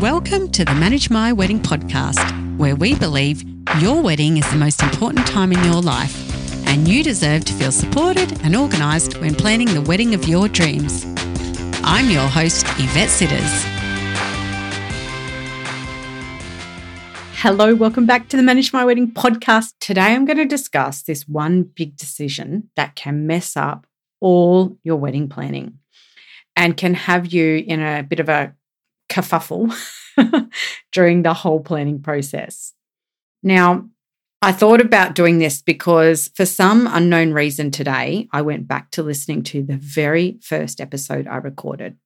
Welcome to the Manage My Wedding podcast, where we believe your wedding is the most important time in your life, and you deserve to feel supported and organised when planning the wedding of your dreams. I'm your host, Yvette Sitters. Hello, welcome back to the Manage My Wedding podcast. Today I'm going to discuss this one big decision that can mess up all your wedding planning and can have you in a bit of a kerfuffle during the whole planning process. Now, I thought about doing this because for some unknown reason today, I went back to listening to the very first episode I recorded,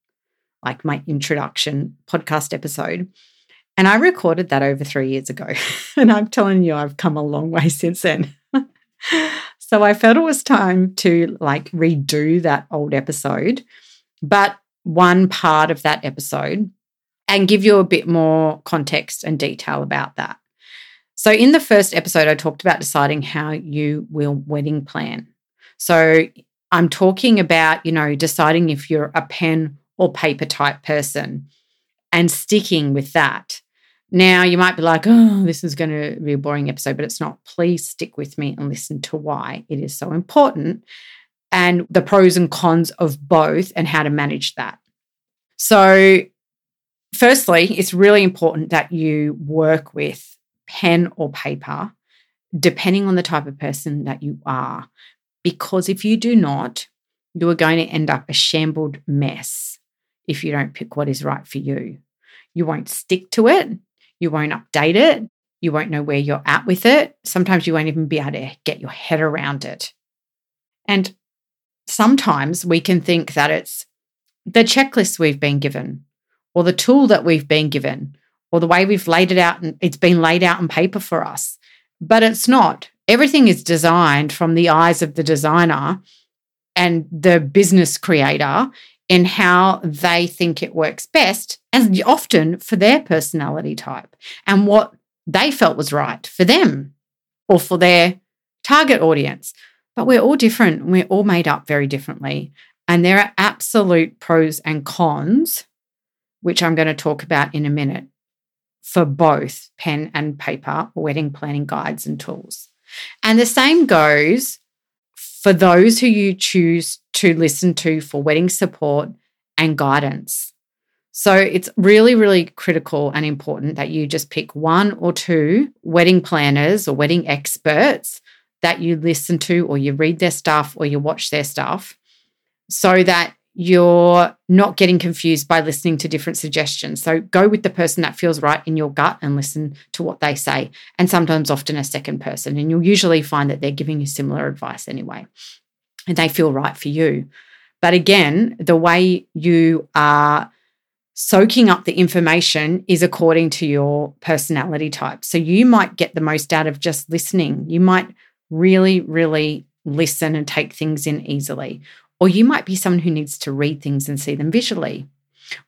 like my introduction podcast episode. And I recorded that over three years ago. and I'm telling you, I've come a long way since then. so I felt it was time to like redo that old episode. But one part of that episode and give you a bit more context and detail about that. So, in the first episode, I talked about deciding how you will wedding plan. So, I'm talking about, you know, deciding if you're a pen or paper type person and sticking with that. Now, you might be like, oh, this is going to be a boring episode, but it's not. Please stick with me and listen to why it is so important and the pros and cons of both and how to manage that. So, firstly, it's really important that you work with pen or paper, depending on the type of person that you are. Because if you do not, you are going to end up a shambled mess if you don't pick what is right for you. You won't stick to it, you won't update it, you won't know where you're at with it. Sometimes you won't even be able to get your head around it. And sometimes we can think that it's the checklist we've been given or the tool that we've been given or the way we've laid it out and it's been laid out on paper for us. But it's not. Everything is designed from the eyes of the designer and the business creator in how they think it works best and often for their personality type and what they felt was right for them or for their target audience. But we're all different. We're all made up very differently. And there are absolute pros and cons which I'm going to talk about in a minute, for both pen and paper wedding planning guides and tools. And the same goes for those who you choose to listen to for wedding support and guidance. So it's really, really critical and important that you just pick one or two wedding planners or wedding experts that you listen to, or you read their stuff, or you watch their stuff, so that you're not getting confused by listening to different suggestions. So go with the person that feels right in your gut and listen to what they say. And sometimes, often, a second person. And you'll usually find that they're giving you similar advice anyway, and they feel right for you. But again, the way you are soaking up the information is according to your personality type. So you might get the most out of just listening. You might really, really listen and take things in easily. Or you might be someone who needs to read things and see them visually.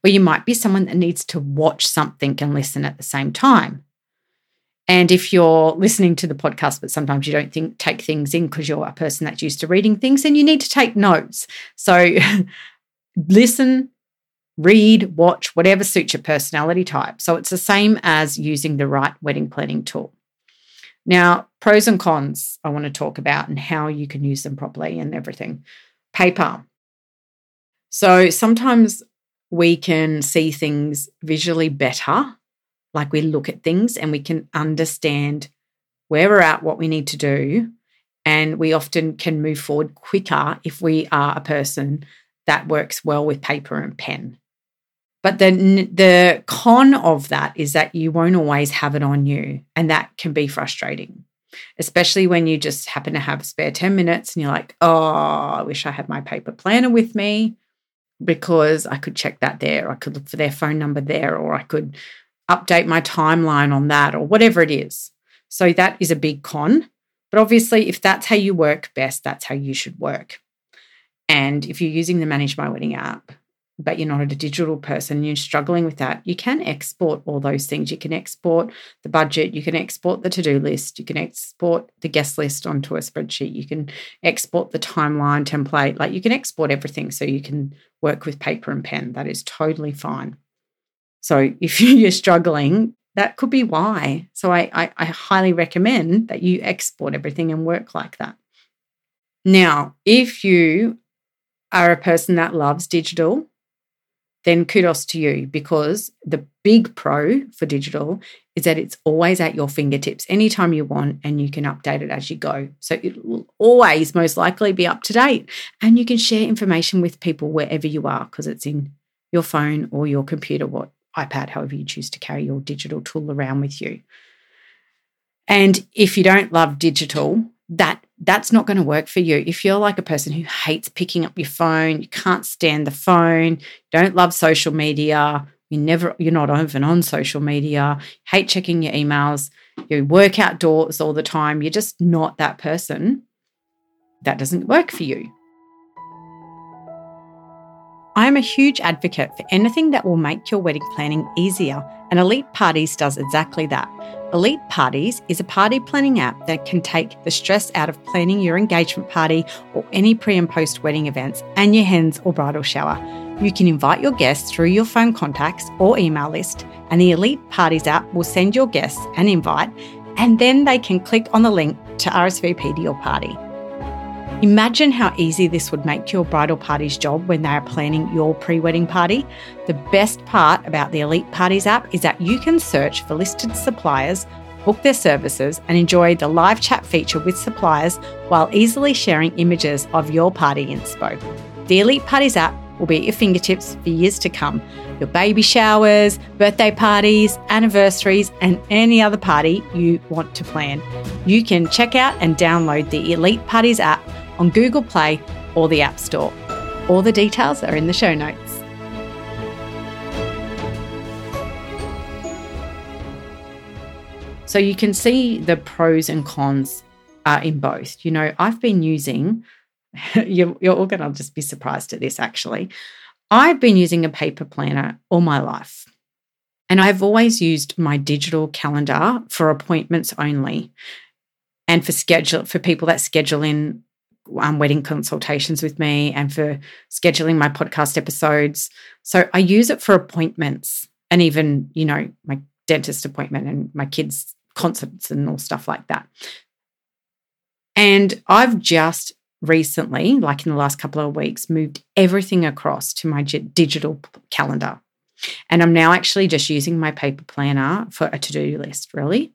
Or you might be someone that needs to watch something and listen at the same time. And if you're listening to the podcast, but sometimes you don't think take things in because you're a person that's used to reading things, then you need to take notes. So listen, read, watch, whatever suits your personality type. So it's the same as using the right wedding planning tool. Now, pros and cons I want to talk about and how you can use them properly and everything paper. So sometimes we can see things visually better, like we look at things and we can understand where we're at, what we need to do. And we often can move forward quicker if we are a person that works well with paper and pen. But the, the con of that is that you won't always have it on you, and that can be frustrating especially when you just happen to have spare 10 minutes and you're like, oh, I wish I had my paper planner with me because I could check that there. I could look for their phone number there, or I could update my timeline on that, or whatever it is. So that is a big con. But obviously, if that's how you work best, that's how you should work. And if you're using the Manage My Wedding app, but you're not a digital person, you're struggling with that, you can export all those things. You can export the budget, you can export the to do list, you can export the guest list onto a spreadsheet, you can export the timeline template. Like you can export everything so you can work with paper and pen. That is totally fine. So if you're struggling, that could be why. So I, I, I highly recommend that you export everything and work like that. Now, if you are a person that loves digital, then kudos to you because the big pro for digital is that it's always at your fingertips anytime you want and you can update it as you go. So it will always most likely be up to date and you can share information with people wherever you are because it's in your phone or your computer, what iPad, however you choose to carry your digital tool around with you. And if you don't love digital, that that's not going to work for you. If you're like a person who hates picking up your phone, you can't stand the phone, don't love social media, you never you're not even on social media, hate checking your emails, you work outdoors all the time, you're just not that person. That doesn't work for you. I am a huge advocate for anything that will make your wedding planning easier, and Elite Parties does exactly that. Elite Parties is a party planning app that can take the stress out of planning your engagement party or any pre and post wedding events and your hens or bridal shower. You can invite your guests through your phone contacts or email list, and the Elite Parties app will send your guests an invite, and then they can click on the link to RSVP to your party. Imagine how easy this would make your bridal party's job when they are planning your pre wedding party. The best part about the Elite Parties app is that you can search for listed suppliers, book their services, and enjoy the live chat feature with suppliers while easily sharing images of your party inspo. The Elite Parties app will be at your fingertips for years to come. Your baby showers, birthday parties, anniversaries, and any other party you want to plan. You can check out and download the Elite Parties app on Google Play or the App Store. All the details are in the show notes. So you can see the pros and cons uh, in both. You know, I've been using, you're, you're all going to just be surprised at this actually. I've been using a paper planner all my life. And I've always used my digital calendar for appointments only and for schedule for people that schedule in um, wedding consultations with me and for scheduling my podcast episodes. So I use it for appointments and even, you know, my dentist appointment and my kids' concerts and all stuff like that. And I've just recently, like in the last couple of weeks, moved everything across to my digital calendar. And I'm now actually just using my paper planner for a to do list, really.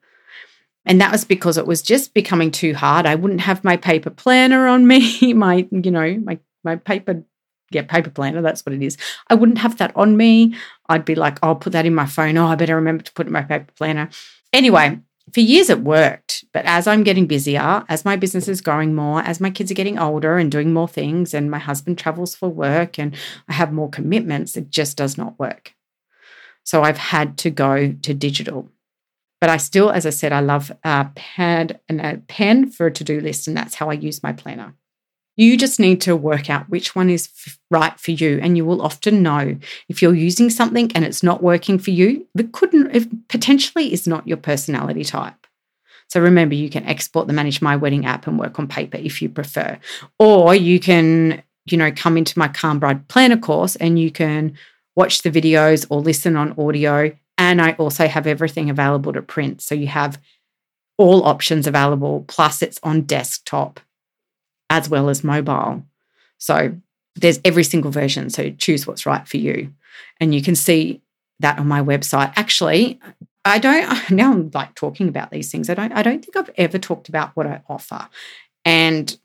And that was because it was just becoming too hard. I wouldn't have my paper planner on me, my, you know, my my paper yeah, paper planner, that's what it is. I wouldn't have that on me. I'd be like, I'll put that in my phone. Oh, I better remember to put it in my paper planner. Anyway, for years it worked. But as I'm getting busier, as my business is growing more, as my kids are getting older and doing more things, and my husband travels for work and I have more commitments, it just does not work. So I've had to go to digital. But I still, as I said, I love a pad and a pen for a to do list, and that's how I use my planner. You just need to work out which one is right for you, and you will often know if you're using something and it's not working for you. It couldn't, it potentially is not your personality type. So remember, you can export the Manage My Wedding app and work on paper if you prefer, or you can, you know, come into my Calm Bride Planner course and you can watch the videos or listen on audio and I also have everything available to print. So you have all options available, plus it's on desktop as well as mobile. So there's every single version. So choose what's right for you. And you can see that on my website. Actually, I don't now I'm like talking about these things. I don't I don't think I've ever talked about what I offer. And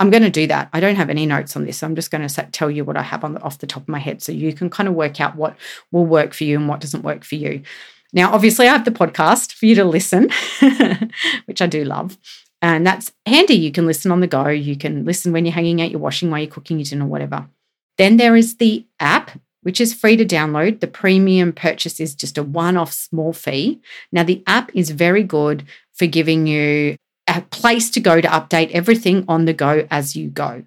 I'm going to do that. I don't have any notes on this. I'm just going to tell you what I have on the, off the top of my head so you can kind of work out what will work for you and what doesn't work for you. Now, obviously, I have the podcast for you to listen, which I do love. And that's handy. You can listen on the go. You can listen when you're hanging out, you're washing while you're cooking your dinner, whatever. Then there is the app, which is free to download. The premium purchase is just a one off small fee. Now, the app is very good for giving you a place to go to update everything on the go as you go.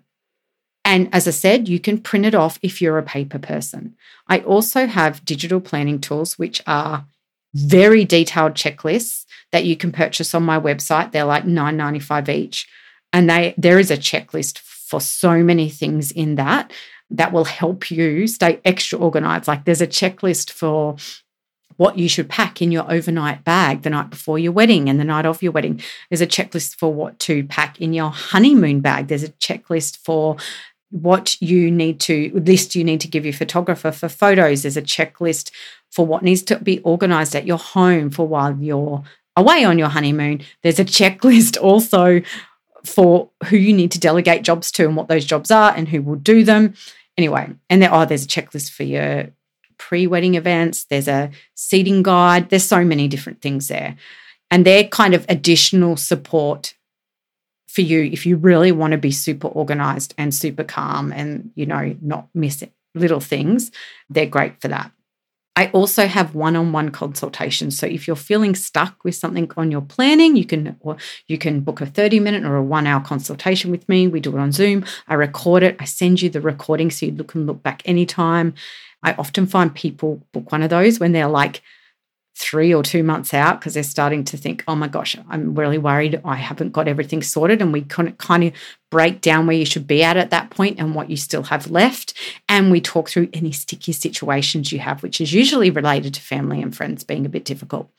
And as I said, you can print it off if you're a paper person. I also have digital planning tools, which are very detailed checklists that you can purchase on my website. They're like $9.95 each. And they there is a checklist for so many things in that that will help you stay extra organized. Like there's a checklist for what you should pack in your overnight bag the night before your wedding and the night of your wedding. There's a checklist for what to pack in your honeymoon bag. There's a checklist for what you need to list you need to give your photographer for photos. There's a checklist for what needs to be organized at your home for while you're away on your honeymoon. There's a checklist also for who you need to delegate jobs to and what those jobs are and who will do them. Anyway, and there oh, there's a checklist for your pre-wedding events, there's a seating guide, there's so many different things there. And they're kind of additional support for you if you really want to be super organized and super calm and you know not miss little things they're great for that I also have one-on-one consultations. So if you're feeling stuck with something on your planning, you can or you can book a 30-minute or a 1-hour consultation with me. We do it on Zoom. I record it. I send you the recording so you can look back anytime. I often find people book one of those when they're like three or two months out because they're starting to think, oh my gosh, I'm really worried I haven't got everything sorted. And we kind of break down where you should be at at that point and what you still have left. And we talk through any sticky situations you have, which is usually related to family and friends being a bit difficult.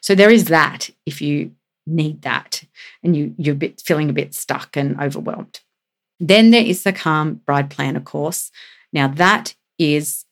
So there is that if you need that and you, you're a bit, feeling a bit stuck and overwhelmed. Then there is the Calm Bride Planner course. Now, that is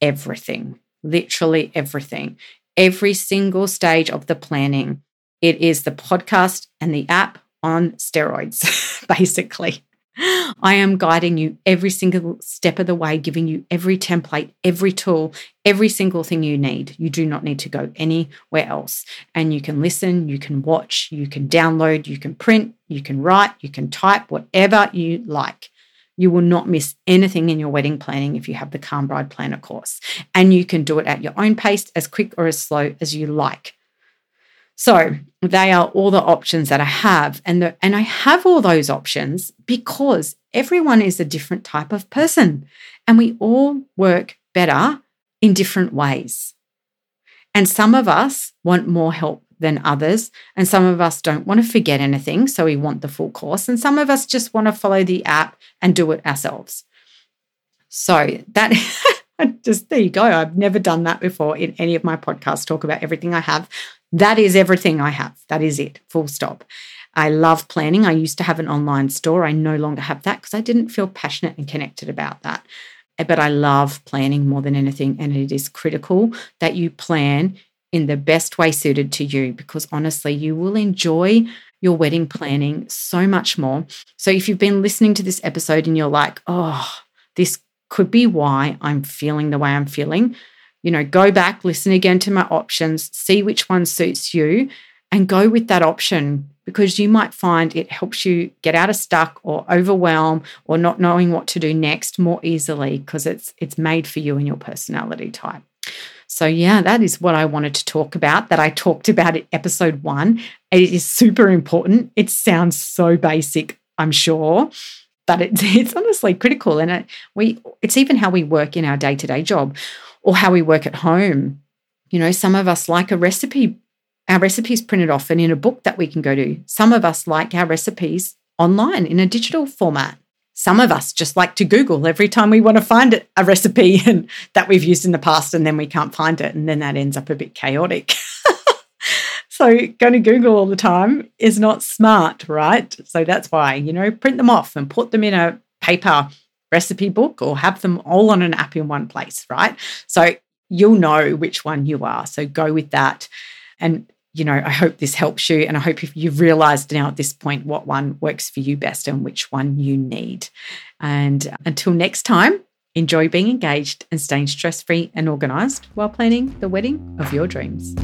everything literally everything every single stage of the planning. It is the podcast and the app on steroids, basically. I am guiding you every single step of the way, giving you every template, every tool, every single thing you need. You do not need to go anywhere else. And you can listen, you can watch, you can download, you can print, you can write, you can type, whatever you like. You will not miss anything in your wedding planning if you have the Calm Bride Planner course. And you can do it at your own pace, as quick or as slow as you like. So they are all the options that I have. And, the, and I have all those options because everyone is a different type of person and we all work better in different ways. And some of us want more help than others. And some of us don't want to forget anything. So we want the full course. And some of us just want to follow the app and do it ourselves. So that just there you go. I've never done that before in any of my podcasts, talk about everything I have. That is everything I have. That is it, full stop. I love planning. I used to have an online store. I no longer have that because I didn't feel passionate and connected about that. Eh, but I love planning more than anything. And it is critical that you plan in the best way suited to you because honestly, you will enjoy your wedding planning so much more. So if you've been listening to this episode and you're like, oh, this could be why I'm feeling the way I'm feeling, you know, go back, listen again to my options, see which one suits you, and go with that option because you might find it helps you get out of stuck or overwhelm or not knowing what to do next more easily because it's it's made for you and your personality type. So, yeah, that is what I wanted to talk about that I talked about in episode one. It is super important. It sounds so basic, I'm sure, but it's, it's honestly critical. And it, we, it's even how we work in our day to day job or how we work at home. You know, some of us like a recipe, our recipes printed off and in a book that we can go to. Some of us like our recipes online in a digital format some of us just like to Google every time we want to find a recipe and that we've used in the past and then we can't find it. And then that ends up a bit chaotic. so going to Google all the time is not smart, right? So that's why, you know, print them off and put them in a paper recipe book or have them all on an app in one place, right? So you'll know which one you are. So go with that. And you know, I hope this helps you. And I hope if you've realized now at this point what one works for you best and which one you need. And until next time, enjoy being engaged and staying stress free and organized while planning the wedding of your dreams.